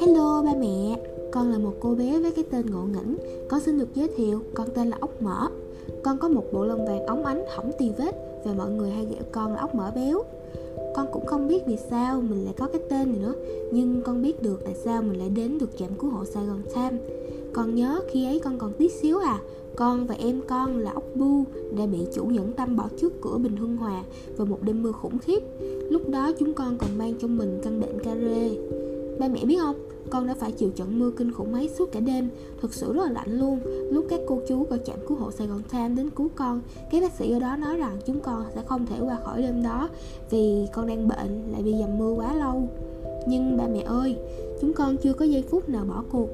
Hello ba mẹ, con là một cô bé với cái tên ngộ nghĩnh. Con xin được giới thiệu, con tên là ốc mỡ. Con có một bộ lông vàng óng ánh, hỏng tì vết Và mọi người hay gọi con là ốc mỡ béo. Con cũng không biết vì sao mình lại có cái tên này nữa Nhưng con biết được tại sao mình lại đến được trạm cứu hộ Sài Gòn Time con nhớ khi ấy con còn tí xíu à. Con và em con là ốc bu đã bị chủ nhẫn tâm bỏ trước cửa Bình Hưng Hòa vào một đêm mưa khủng khiếp. Lúc đó chúng con còn mang trong mình căn bệnh ca rê. Ba mẹ biết không, con đã phải chịu trận mưa kinh khủng ấy suốt cả đêm. Thực sự rất là lạnh luôn. Lúc các cô chú gọi trạm cứu hộ Sài Gòn tham đến cứu con Các bác sĩ ở đó nói rằng chúng con sẽ không thể qua khỏi đêm đó Vì con đang bệnh lại bị dầm mưa quá lâu. Nhưng ba mẹ ơi, chúng con chưa có giây phút nào bỏ cuộc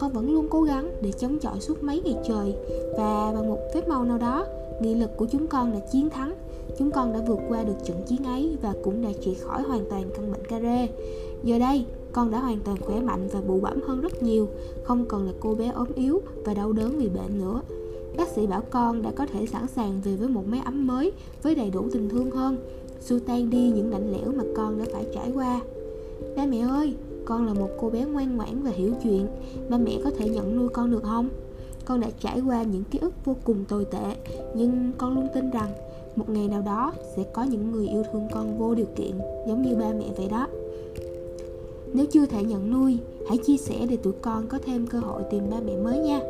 con vẫn luôn cố gắng để chống chọi suốt mấy ngày trời. Và bằng một phép màu nào đó, nghị lực của chúng con đã chiến thắng. Chúng con đã vượt qua được trận chiến ấy và cũng đã trị khỏi hoàn toàn căn bệnh care rê giờ đây, con đã hoàn toàn khỏe mạnh và bụ bẩm hơn rất nhiều. Không còn là cô bé ốm yếu và đau đớn vì bệnh nữa. Bác sĩ bảo con đã có thể sẵn sàng về với một mái ấm mới, với đầy đủ tình thương hơn. Xua tan đi những lạnh lẽo mà con đã phải trải qua. Ba mẹ ơi con là một cô bé ngoan ngoãn và hiểu chuyện. Ba mẹ có thể nhận nuôi con được không? Con đã trải qua những ký ức vô cùng tồi tệ, nhưng con luôn tin rằng một ngày nào đó sẽ có những người yêu thương con vô điều kiện, giống như ba mẹ vậy đó. Nếu chưa thể nhận nuôi, hãy chia sẻ để tụi con có thêm cơ hội tìm ba mẹ mới nha.